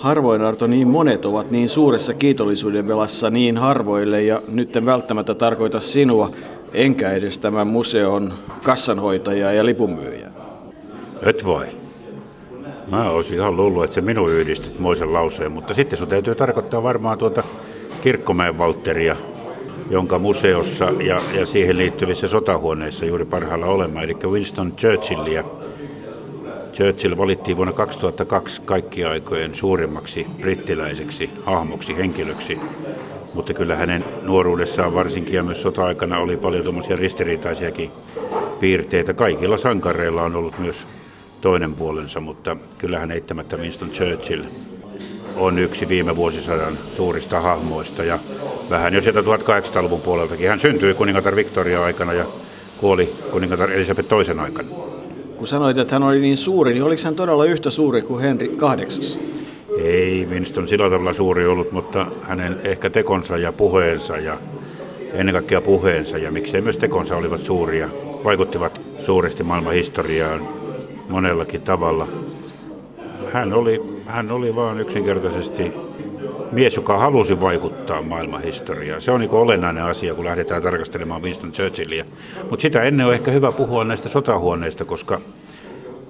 Harvoin Arto niin monet ovat niin suuressa kiitollisuuden velassa niin harvoille ja nyt en välttämättä tarkoita sinua, enkä edes tämän museon kassanhoitajaa ja lipunmyyjää. Et voi. Mä olisin ihan luullut, että se minun yhdistit moisen lauseen, mutta sitten sun täytyy tarkoittaa varmaan tuota Kirkkomäen Valtteria, jonka museossa ja, ja siihen liittyvissä sotahuoneissa juuri parhaalla olemme, eli Winston Churchillia. Churchill valittiin vuonna 2002 kaikkien aikojen suurimmaksi brittiläiseksi hahmoksi, henkilöksi. Mutta kyllä hänen nuoruudessaan varsinkin ja myös sota-aikana oli paljon tuommoisia ristiriitaisiakin piirteitä. Kaikilla sankareilla on ollut myös toinen puolensa, mutta kyllähän eittämättä Winston Churchill on yksi viime vuosisadan suurista hahmoista ja vähän jo sieltä 1800-luvun puoleltakin. Hän syntyi kuningatar Victoria aikana ja kuoli kuningatar Elisabeth toisen aikana. Kun sanoit, että hän oli niin suuri, niin oliko hän todella yhtä suuri kuin Henry VIII? Ei Winston sillä tavalla suuri ollut, mutta hänen ehkä tekonsa ja puheensa ja ennen kaikkea puheensa ja miksei myös tekonsa olivat suuria, vaikuttivat suuresti maailman historiaan monellakin tavalla. Hän oli, hän oli vaan yksinkertaisesti mies, joka halusi vaikuttaa maailman historiaan. Se on niin olennainen asia, kun lähdetään tarkastelemaan Winston Churchillia. Mutta sitä ennen on ehkä hyvä puhua näistä sotahuoneista, koska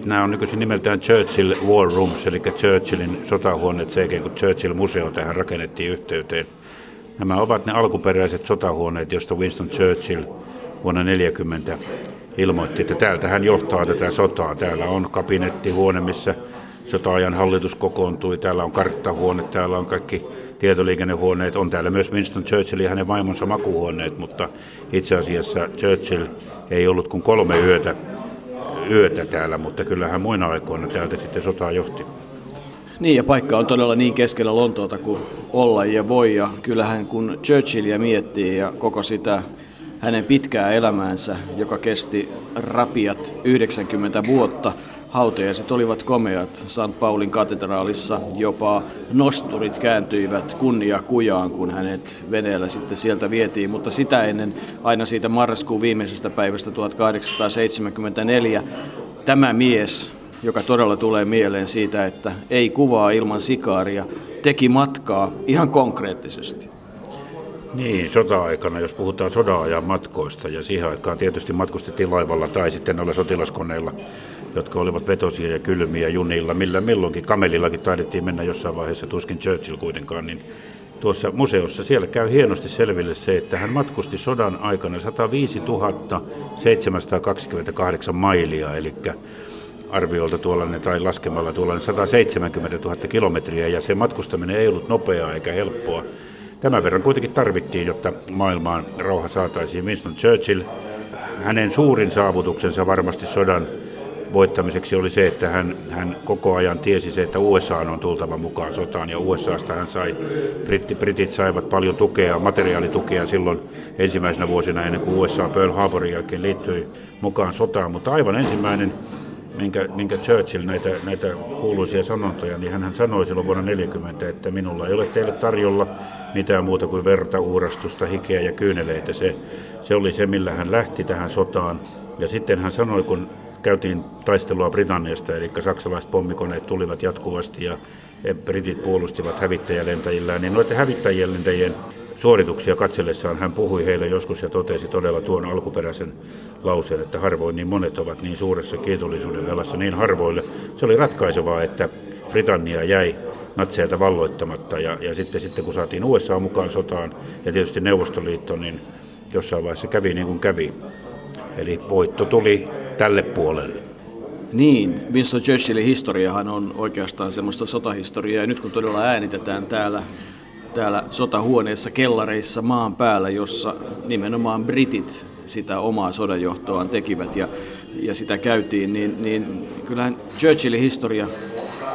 nämä on nykyisin nimeltään Churchill War Rooms, eli Churchillin sotahuoneet, sekin kun Churchill-museo tähän rakennettiin yhteyteen. Nämä ovat ne alkuperäiset sotahuoneet, joista Winston Churchill vuonna 1940 ilmoitti, että täältä hän johtaa tätä sotaa. Täällä on kabinettihuone, missä sota-ajan hallitus kokoontui. Täällä on karttahuone, täällä on kaikki tietoliikennehuoneet. On täällä myös Winston Churchill ja hänen vaimonsa makuhuoneet, mutta itse asiassa Churchill ei ollut kuin kolme yötä, yötä täällä, mutta kyllähän muina aikoina täältä sitten sotaa johti. Niin, ja paikka on todella niin keskellä Lontoota kuin olla ja voi. Ja kyllähän kun Churchillia miettii ja koko sitä hänen pitkää elämäänsä, joka kesti rapiat 90 vuotta, hautajaiset olivat komeat. St. Paulin katedraalissa jopa nosturit kääntyivät kunnia kujaan, kun hänet veneellä sitten sieltä vietiin, mutta sitä ennen aina siitä marraskuun viimeisestä päivästä 1874 tämä mies, joka todella tulee mieleen siitä, että ei kuvaa ilman sikaaria, teki matkaa ihan konkreettisesti. Niin, sota-aikana, jos puhutaan sodan-ajan matkoista, ja siihen aikaan tietysti matkustettiin laivalla tai sitten noilla sotilaskoneilla, jotka olivat vetosia ja kylmiä junilla, millä milloinkin, kamelillakin taidettiin mennä jossain vaiheessa, tuskin Churchill kuitenkaan, niin tuossa museossa siellä käy hienosti selville se, että hän matkusti sodan aikana 105 728 mailia, eli arviolta tuollainen tai laskemalla tuollainen 170 000 kilometriä, ja se matkustaminen ei ollut nopeaa eikä helppoa. Tämän verran kuitenkin tarvittiin, jotta maailmaan rauha saataisiin. Winston Churchill, hänen suurin saavutuksensa varmasti sodan voittamiseksi oli se, että hän, hän koko ajan tiesi se, että USA on tultava mukaan sotaan ja USAsta hän sai, britti, britit saivat paljon tukea, materiaalitukea silloin ensimmäisenä vuosina ennen kuin USA Pearl Harborin jälkeen liittyi mukaan sotaan, mutta aivan ensimmäinen minkä, minkä Churchill näitä, näitä kuuluisia sanontoja, niin hän sanoi silloin vuonna 40, että minulla ei ole teille tarjolla mitään muuta kuin verta, uurastusta, hikeä ja kyyneleitä. Se, se oli se, millä hän lähti tähän sotaan. Ja sitten hän sanoi, kun käytiin taistelua Britanniasta, eli saksalaiset pommikoneet tulivat jatkuvasti ja britit puolustivat hävittäjälentäjillään, niin noiden hävittäjälentäjien suorituksia katsellessaan hän puhui heille joskus ja totesi todella tuon alkuperäisen lauseen, että harvoin niin monet ovat niin suuressa kiitollisuuden velassa niin harvoille. Se oli ratkaisevaa, että Britannia jäi natseilta valloittamatta ja, ja sitten, sitten kun saatiin USA mukaan sotaan ja tietysti Neuvostoliitto, niin jossain vaiheessa kävi niin kuin kävi. Eli voitto tuli tälle puolelle. Niin, Winston Churchillin historiahan on oikeastaan semmoista sotahistoriaa, ja nyt kun todella äänitetään täällä, täällä sotahuoneessa, kellareissa maan päällä, jossa nimenomaan britit sitä omaa sodanjohtoaan tekivät ja, ja sitä käytiin, niin, niin kyllähän Churchillin historia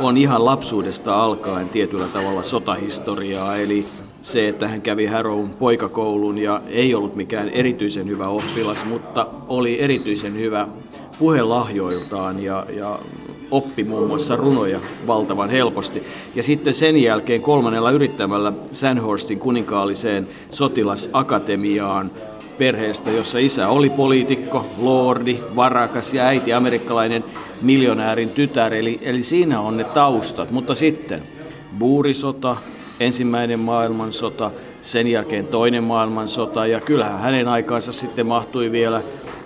on ihan lapsuudesta alkaen tietyllä tavalla sotahistoriaa, eli se, että hän kävi Harrown poikakoulun ja ei ollut mikään erityisen hyvä oppilas, mutta oli erityisen hyvä puhelahjoiltaan ja, ja oppi muun muassa runoja valtavan helposti. Ja sitten sen jälkeen kolmannella yrittämällä Sandhorstin kuninkaalliseen sotilasakatemiaan perheestä, jossa isä oli poliitikko, lordi, varakas ja äiti amerikkalainen miljonäärin tytär. Eli, eli siinä on ne taustat. Mutta sitten buurisota, ensimmäinen maailmansota, sen jälkeen toinen maailmansota ja kyllähän hänen aikaansa sitten mahtui vielä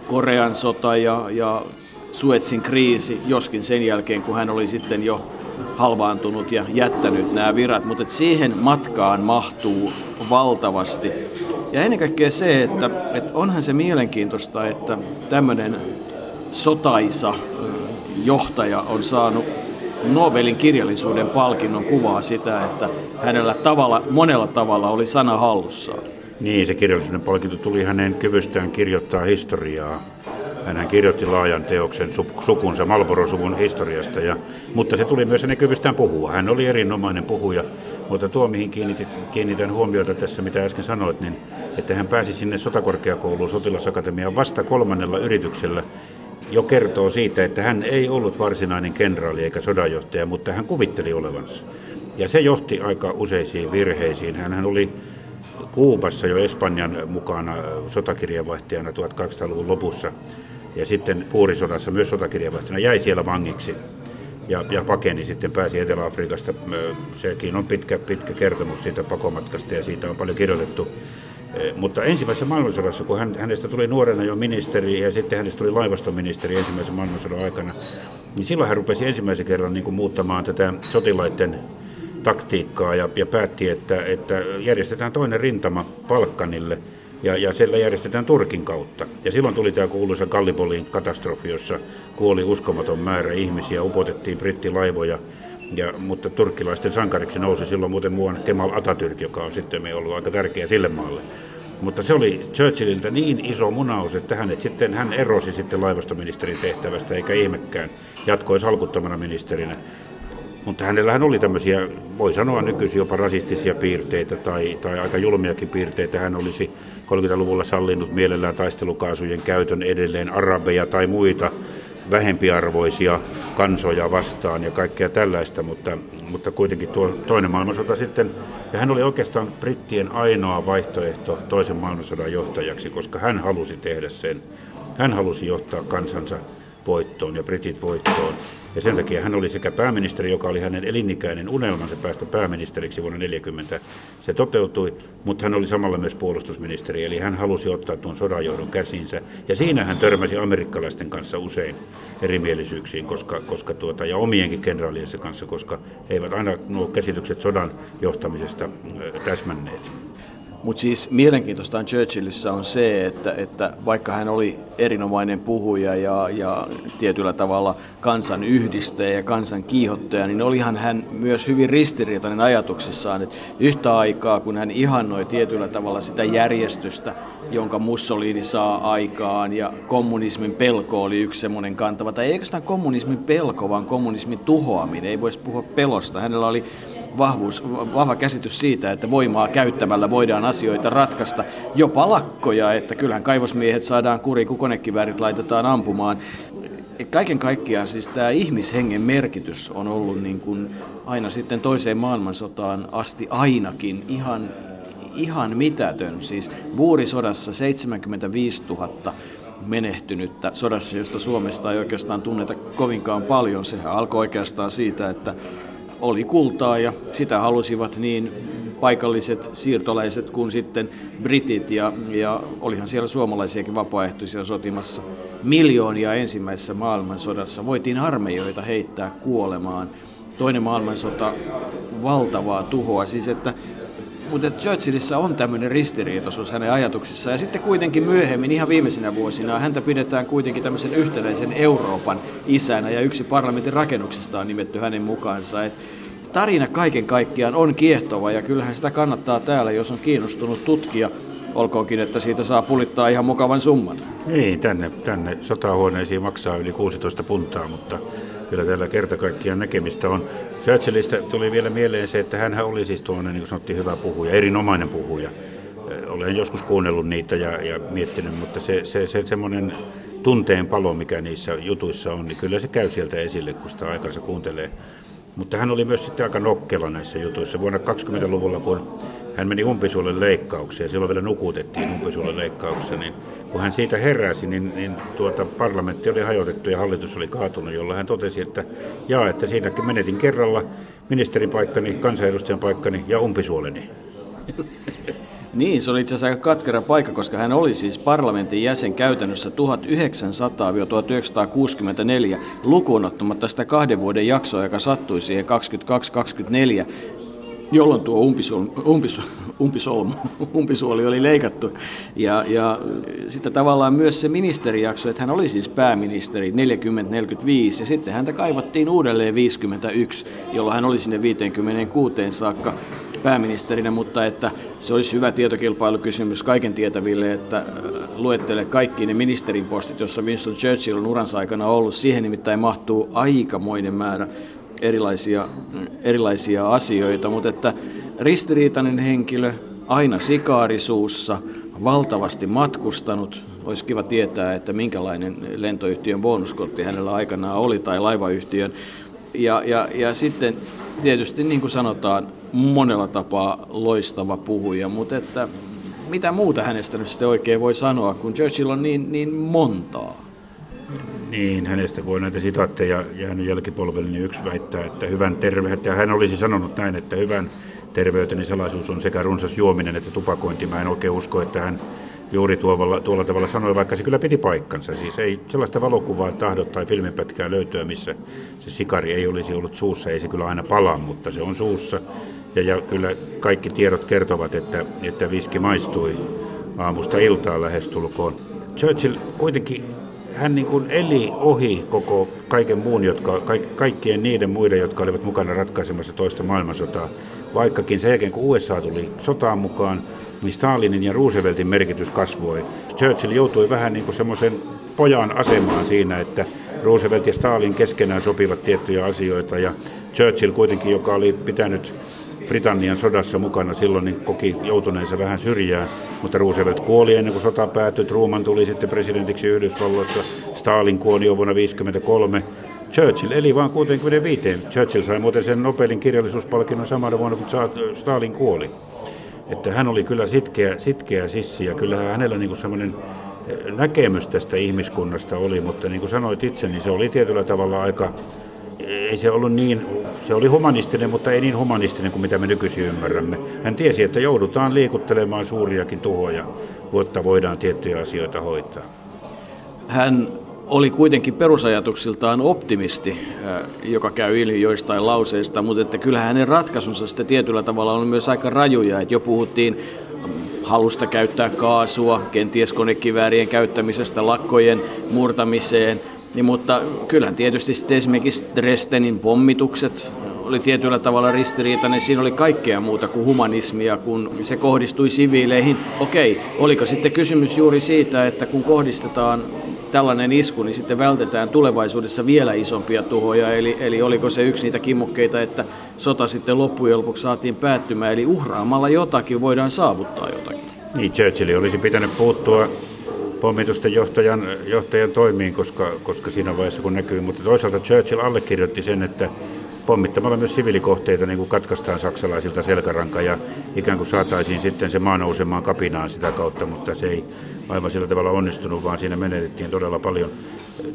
Korean sota ja, ja Suetsin kriisi, joskin sen jälkeen kun hän oli sitten jo halvaantunut ja jättänyt nämä virat, mutta siihen matkaan mahtuu valtavasti. Ja ennen kaikkea se, että, että onhan se mielenkiintoista, että tämmöinen sotaisa johtaja on saanut Nobelin kirjallisuuden palkinnon kuvaa sitä, että hänellä tavalla, monella tavalla oli sana hallussaan. Niin, se kirjallisuuden palkinto tuli hänen kyvystään kirjoittaa historiaa. Hän kirjoitti laajan teoksen sukunsa, Malboro-suvun historiasta, ja, mutta se tuli myös hänen kyvystään puhua. Hän oli erinomainen puhuja, mutta tuo, mihin kiinnitit, kiinnitän huomiota tässä, mitä äsken sanoit, niin että hän pääsi sinne sotakorkeakouluun sotilasakatemiaan vasta kolmannella yrityksellä, jo kertoo siitä, että hän ei ollut varsinainen kenraali eikä sodanjohtaja, mutta hän kuvitteli olevansa. Ja se johti aika useisiin virheisiin. Hän oli Kuubassa jo Espanjan mukana sotakirjavaihtajana 1800-luvun lopussa ja sitten Puurisodassa myös sotakirjavaihtajana jäi siellä vangiksi ja, ja pakeni sitten, pääsi Etelä-Afrikasta. Sekin on pitkä, pitkä kertomus siitä pakomatkasta ja siitä on paljon kirjoitettu. Mutta ensimmäisessä maailmansodassa, kun hän, hänestä tuli nuorena jo ministeri ja sitten hänestä tuli laivastoministeri ensimmäisen maailmansodan aikana, niin silloin hän rupesi ensimmäisen kerran niin kuin muuttamaan tätä sotilaiden taktiikkaa ja, ja päätti, että, että järjestetään toinen rintama Palkkanille ja, ja siellä järjestetään Turkin kautta. Ja silloin tuli tämä kuuluisa Gallipolin katastrofi, jossa kuoli uskomaton määrä ihmisiä, upotettiin brittilaivoja, ja, mutta turkkilaisten sankariksi nousi silloin muuten muuan Kemal Atatürk, joka on sitten ollut aika tärkeä sille maalle. Mutta se oli Churchilliltä niin iso munaus, että hänet sitten, hän erosi sitten laivastoministerin tehtävästä, eikä ihmekään jatkoi salkuttomana ministerinä. Mutta hänellähän oli tämmöisiä, voi sanoa nykyisin jopa rasistisia piirteitä tai, tai aika julmiakin piirteitä. Hän olisi 30-luvulla sallinut mielellään taistelukaasujen käytön edelleen arabeja tai muita vähempiarvoisia kansoja vastaan ja kaikkea tällaista, mutta, mutta kuitenkin tuo toinen maailmansota sitten, ja hän oli oikeastaan brittien ainoa vaihtoehto toisen maailmansodan johtajaksi, koska hän halusi tehdä sen. Hän halusi johtaa kansansa voittoon ja britit voittoon. Ja sen takia hän oli sekä pääministeri, joka oli hänen elinikäinen unelmansa päästä pääministeriksi vuonna 1940. Se toteutui, mutta hän oli samalla myös puolustusministeri, eli hän halusi ottaa tuon sodanjohdon käsinsä. Ja siinä hän törmäsi amerikkalaisten kanssa usein erimielisyyksiin koska, koska tuota, ja omienkin kenraaliensa kanssa, koska he eivät aina nuo käsitykset sodan johtamisesta täsmänneet. Mutta siis mielenkiintoista Churchillissä on se, että, että vaikka hän oli erinomainen puhuja ja, ja tietyllä tavalla kansan yhdistäjä ja kansan kiihottaja, niin olihan hän myös hyvin ristiriitainen ajatuksissaan, että yhtä aikaa kun hän ihannoi tietyllä tavalla sitä järjestystä, jonka Mussolini saa aikaan ja kommunismin pelko oli yksi semmoinen kantava, tai eikö sitä kommunismin pelko, vaan kommunismin tuhoaminen, ei voisi puhua pelosta. Hänellä oli vahvuus, vahva käsitys siitä, että voimaa käyttämällä voidaan asioita ratkaista, jopa lakkoja, että kyllähän kaivosmiehet saadaan kuri, kun konekiväärit laitetaan ampumaan. Kaiken kaikkiaan siis tämä ihmishengen merkitys on ollut niin kuin aina sitten toiseen maailmansotaan asti ainakin ihan, ihan mitätön. Siis Buurisodassa 75 000 menehtynyttä sodassa, josta Suomesta ei oikeastaan tunneta kovinkaan paljon. Sehän alkoi oikeastaan siitä, että oli kultaa ja sitä halusivat niin paikalliset siirtolaiset kuin sitten britit ja, ja olihan siellä suomalaisiakin vapaaehtoisia sotimassa. Miljoonia ensimmäisessä maailmansodassa voitiin armeijoita heittää kuolemaan. Toinen maailmansota valtavaa tuhoa, siis että mutta Churchillissa on tämmöinen ristiriitaisuus hänen ajatuksissaan. Ja sitten kuitenkin myöhemmin, ihan viimeisinä vuosina, häntä pidetään kuitenkin tämmöisen yhtenäisen Euroopan isänä. Ja yksi parlamentin rakennuksesta on nimetty hänen mukaansa. Et tarina kaiken kaikkiaan on kiehtova ja kyllähän sitä kannattaa täällä, jos on kiinnostunut tutkia. Olkoonkin, että siitä saa pulittaa ihan mukavan summan. Niin, tänne, tänne sotahuoneisiin maksaa yli 16 puntaa, mutta kyllä täällä kerta kaikkiaan näkemistä on. Churchillista tuli vielä mieleen se, että hän oli siis tuollainen, niin kuin sanottiin, hyvä puhuja, erinomainen puhuja. Olen joskus kuunnellut niitä ja, ja miettinyt, mutta se, se, se semmoinen tunteen palo, mikä niissä jutuissa on, niin kyllä se käy sieltä esille, kun sitä aikansa kuuntelee. Mutta hän oli myös sitten aika nokkela näissä jutuissa. Vuonna 20-luvulla, kun hän meni umpisuolen leikkaukseen, silloin vielä nukutettiin umpisuolen leikkauksessa, niin kun hän siitä heräsi, niin, niin tuota, parlamentti oli hajotettu ja hallitus oli kaatunut, jolla hän totesi, että jaa, että siinäkin menetin kerralla ministeripaikkani, kansanedustajan paikkani ja umpisuoleni. Niin, se oli itse asiassa aika katkera paikka, koska hän oli siis parlamentin jäsen käytännössä 1900-1964, lukuun ottamatta sitä kahden vuoden jaksoa, joka sattui siihen 22-24, jolloin tuo umpisolmu, umpisolmu, umpisuoli oli leikattu. Ja, ja sitten tavallaan myös se ministerijakso, että hän oli siis pääministeri 40-45, ja sitten häntä kaivattiin uudelleen 51, jolloin hän oli sinne 56 saakka pääministerinä, mutta että se olisi hyvä tietokilpailukysymys kaiken tietäville, että äh, luettele kaikki ne ministerin postit, jossa Winston Churchill on uransa aikana ollut. Siihen nimittäin mahtuu aikamoinen määrä erilaisia, erilaisia asioita, mutta että ristiriitainen henkilö, aina sikaarisuussa, valtavasti matkustanut. Olisi kiva tietää, että minkälainen lentoyhtiön bonuskortti hänellä aikanaan oli tai laivayhtiön. Ja, ja, ja sitten tietysti niin kuin sanotaan, monella tapaa loistava puhuja, mutta että mitä muuta hänestä nyt sitten oikein voi sanoa, kun Churchill on niin, niin montaa? Niin, hänestä kun on näitä sitaatteja jäänyt jälkipolvelle, niin yksi väittää, että hyvän terveyden, ja hän olisi sanonut näin, että hyvän terveyteni salaisuus on sekä runsas juominen että tupakointi. Mä en oikein usko, että hän juuri tuolla, tuolla tavalla sanoi, vaikka se kyllä piti paikkansa. Siis ei sellaista valokuvaa tahdo tai filminpätkää löytyä, missä se sikari ei olisi ollut suussa. Ei se kyllä aina palaa, mutta se on suussa. Ja, ja kyllä kaikki tiedot kertovat, että, että viski maistui aamusta iltaan lähestulkoon. Churchill kuitenkin hän niin kuin eli ohi koko kaiken muun, jotka, kaikkien niiden muiden, jotka olivat mukana ratkaisemassa toista maailmansotaa. Vaikkakin sen jälkeen, kun USA tuli sotaan mukaan, niin Stalinin ja Rooseveltin merkitys kasvoi. Churchill joutui vähän niin kuin semmoisen pojan asemaan siinä, että Roosevelt ja Stalin keskenään sopivat tiettyjä asioita ja Churchill kuitenkin, joka oli pitänyt Britannian sodassa mukana silloin, niin koki joutuneensa vähän syrjään, mutta Roosevelt kuoli ennen kuin sota päättyi, Truman tuli sitten presidentiksi Yhdysvalloissa, Stalin kuoli jo vuonna 1953, Churchill eli vain 65. Churchill sai muuten sen Nobelin kirjallisuuspalkinnon samana vuonna, kun Stalin kuoli. Että hän oli kyllä sitkeä, sitkeä sissi ja kyllä hänellä niin semmoinen eh, näkemys tästä ihmiskunnasta oli, mutta niin kuin sanoit itse, niin se oli tietyllä tavalla aika, ei se ollut niin, se oli humanistinen, mutta ei niin humanistinen kuin mitä me nykyisin ymmärrämme. Hän tiesi, että joudutaan liikuttelemaan suuriakin tuhoja, jotta voidaan tiettyjä asioita hoitaa. Hän oli kuitenkin perusajatuksiltaan optimisti, joka käy ilmi joistain lauseista, mutta että kyllähän hänen ratkaisunsa sitten tietyllä tavalla on myös aika rajuja. Että jo puhuttiin mm, halusta käyttää kaasua, kenties konekiväärien käyttämisestä lakkojen murtamiseen, niin, mutta kyllähän tietysti sitten esimerkiksi Dresdenin pommitukset oli tietyllä tavalla ristiriitainen. Siinä oli kaikkea muuta kuin humanismia, kun se kohdistui siviileihin. Okei, oliko sitten kysymys juuri siitä, että kun kohdistetaan tällainen isku, niin sitten vältetään tulevaisuudessa vielä isompia tuhoja. Eli, eli oliko se yksi niitä kimmokkeita, että sota sitten loppujen lopuksi saatiin päättymään, eli uhraamalla jotakin voidaan saavuttaa jotakin. Niin, Churchill olisi pitänyt puuttua pommitusten johtajan, johtajan toimiin, koska, koska siinä vaiheessa kun näkyy, mutta toisaalta Churchill allekirjoitti sen, että pommittamalla myös siviilikohteita niin kuin katkaistaan saksalaisilta selkäranka ja ikään kuin saataisiin sitten se maa nousemaan kapinaan sitä kautta, mutta se ei aivan sillä tavalla onnistunut, vaan siinä menetettiin todella paljon.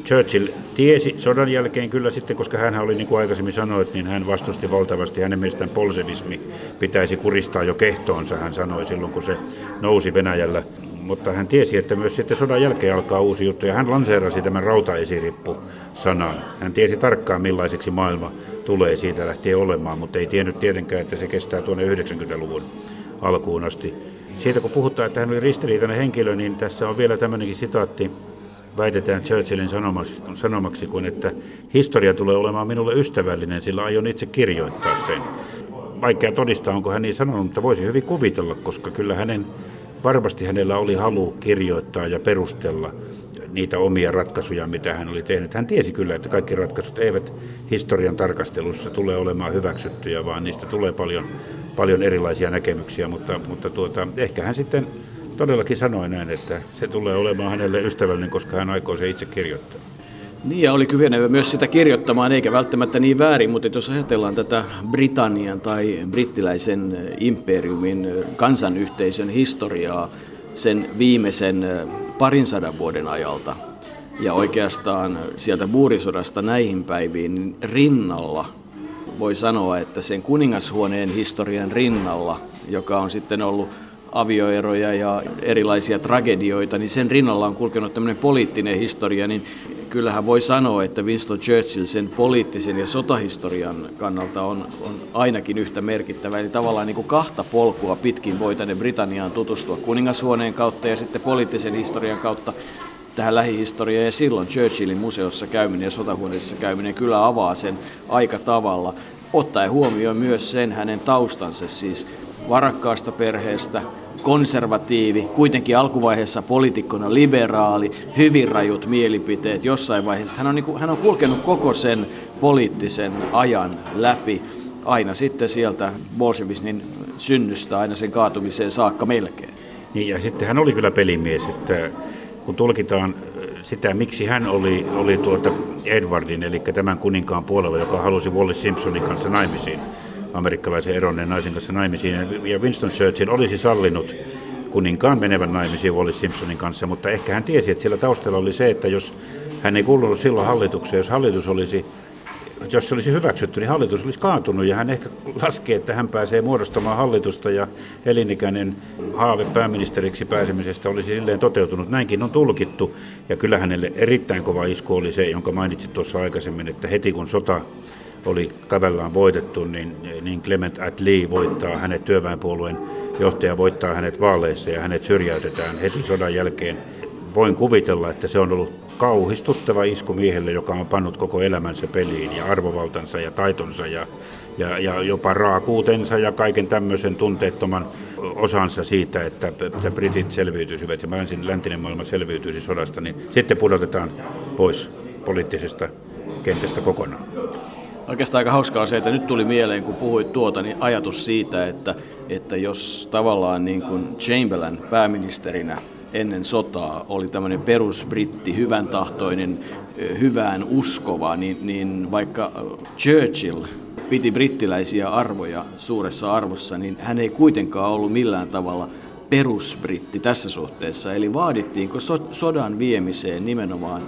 Churchill tiesi sodan jälkeen kyllä sitten, koska hän oli niin kuin aikaisemmin sanoit, niin hän vastusti valtavasti. Hänen mielestään polsevismi pitäisi kuristaa jo kehtoonsa, hän sanoi silloin, kun se nousi Venäjällä. Mutta hän tiesi, että myös sitten sodan jälkeen alkaa uusi juttu, ja hän lanseerasi tämän rautaesirippu-sanan. Hän tiesi tarkkaan, millaiseksi maailma tulee siitä lähtien olemaan, mutta ei tiennyt tietenkään, että se kestää tuonne 90-luvun alkuun asti. Siitä kun puhutaan, että hän oli ristiriitainen henkilö, niin tässä on vielä tämmöinenkin sitaatti, väitetään Churchillin sanomaksi, sanomaksi kuin, että historia tulee olemaan minulle ystävällinen, sillä aion itse kirjoittaa sen. Vaikea todistaa, onko hän niin sanonut, mutta voisi hyvin kuvitella, koska kyllä hänen, varmasti hänellä oli halu kirjoittaa ja perustella niitä omia ratkaisuja, mitä hän oli tehnyt. Hän tiesi kyllä, että kaikki ratkaisut eivät historian tarkastelussa tule olemaan hyväksyttyjä, vaan niistä tulee paljon, paljon erilaisia näkemyksiä, mutta, mutta tuota, ehkä hän sitten todellakin sanoi näin, että se tulee olemaan hänelle ystävällinen, koska hän aikoo se itse kirjoittaa. Niin, ja oli kykenevä myös sitä kirjoittamaan, eikä välttämättä niin väärin, mutta jos ajatellaan tätä Britannian tai brittiläisen imperiumin kansanyhteisön historiaa sen viimeisen parin sadan vuoden ajalta, ja oikeastaan sieltä buurisodasta näihin päiviin niin rinnalla voi sanoa, että sen kuningashuoneen historian rinnalla, joka on sitten ollut avioeroja ja erilaisia tragedioita, niin sen rinnalla on kulkenut tämmöinen poliittinen historia, niin kyllähän voi sanoa, että Winston Churchill sen poliittisen ja sotahistorian kannalta on, on ainakin yhtä merkittävä. Eli tavallaan niin kuin kahta polkua pitkin voi tänne Britanniaan tutustua kuningashuoneen kautta ja sitten poliittisen historian kautta tähän lähihistoriaan. Ja silloin Churchillin museossa käyminen ja sotahuoneessa käyminen kyllä avaa sen aika tavalla, ottaen huomioon myös sen hänen taustansa, siis varakkaasta perheestä, konservatiivi, kuitenkin alkuvaiheessa poliitikkona liberaali, hyvin rajut mielipiteet jossain vaiheessa. Hän on, niin kuin, hän on kulkenut koko sen poliittisen ajan läpi aina sitten sieltä bolshevismin synnystä aina sen kaatumiseen saakka melkein. Niin, ja sitten hän oli kyllä pelimies, että kun tulkitaan sitä, miksi hän oli, oli tuota Edwardin, eli tämän kuninkaan puolella, joka halusi Wallis Simpsonin kanssa naimisiin, amerikkalaisen eronneen naisen kanssa naimisiin. Ja Winston Churchill olisi sallinut kuninkaan menevän naimisiin Wallis Simpsonin kanssa, mutta ehkä hän tiesi, että siellä taustalla oli se, että jos hän ei kuulunut silloin hallitukseen, jos hallitus olisi jos se olisi hyväksytty, niin hallitus olisi kaatunut ja hän ehkä laski, että hän pääsee muodostamaan hallitusta ja elinikäinen haave pääministeriksi pääsemisestä olisi silleen toteutunut. Näinkin on tulkittu ja kyllä hänelle erittäin kova isku oli se, jonka mainitsit tuossa aikaisemmin, että heti kun sota oli kävellään voitettu, niin, niin Clement Attlee voittaa hänet työväenpuolueen johtaja voittaa hänet vaaleissa ja hänet syrjäytetään heti sodan jälkeen. Voin kuvitella, että se on ollut kauhistuttava isku miehelle, joka on pannut koko elämänsä peliin ja arvovaltansa ja taitonsa ja, ja, ja jopa raakuutensa ja kaiken tämmöisen tunteettoman osansa siitä, että, että britit selviytyisivät ja länsin, läntinen maailma selviytyisi sodasta, niin sitten pudotetaan pois poliittisesta kentästä kokonaan. Oikeastaan aika hauskaa se, että nyt tuli mieleen, kun puhuit tuota, niin ajatus siitä, että, että jos tavallaan niin kuin Chamberlain pääministerinä ennen sotaa oli tämmöinen perusbritti, hyvän tahtoinen, hyvään uskova, niin, niin vaikka Churchill piti brittiläisiä arvoja suuressa arvossa, niin hän ei kuitenkaan ollut millään tavalla perusbritti tässä suhteessa. Eli vaadittiinko so- sodan viemiseen nimenomaan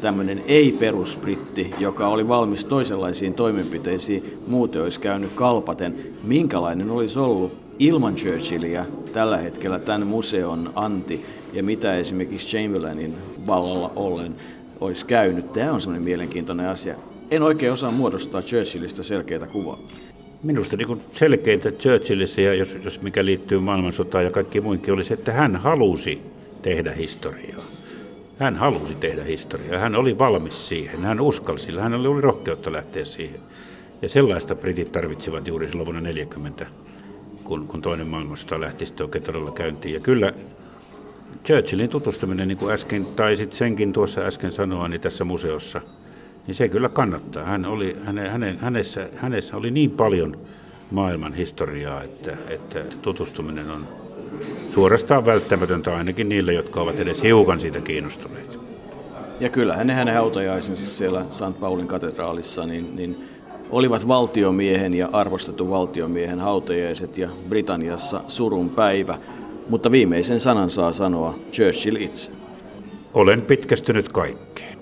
tämmöinen ei-perusbritti, joka oli valmis toisenlaisiin toimenpiteisiin, muuten olisi käynyt kalpaten. Minkälainen olisi ollut ilman Churchillia tällä hetkellä tämän museon anti ja mitä esimerkiksi Chamberlainin vallalla ollen olisi käynyt. Tämä on semmoinen mielenkiintoinen asia. En oikein osaa muodostaa Churchillista selkeää kuvaa. Minusta niin selkeintä Churchillissä, ja jos, jos mikä liittyy maailmansotaan ja kaikki muinkin, oli se, että hän halusi tehdä historiaa. Hän halusi tehdä historiaa. Hän oli valmis siihen. Hän uskalsi. Hän oli rohkeutta lähteä siihen. Ja sellaista britit tarvitsivat juuri silloin vuonna 40, kun, kun toinen maailmansota lähti sitten oikein todella käyntiin. Ja kyllä Churchillin tutustuminen, niin kuin äsken, tai sitten senkin tuossa äsken sanoa, niin tässä museossa – niin se kyllä kannattaa. Hän oli, häne, hänen, hänessä, hänessä oli niin paljon maailman historiaa, että, että tutustuminen on suorastaan välttämätöntä ainakin niille, jotka ovat edes hiukan siitä kiinnostuneet. Ja kyllä hänen, hänen hautajaisensa siellä St. Paulin katedraalissa niin, niin olivat valtiomiehen ja arvostetun valtiomiehen hautajaiset ja Britanniassa surun päivä, mutta viimeisen sanan saa sanoa Churchill itse. Olen pitkästynyt kaikkeen.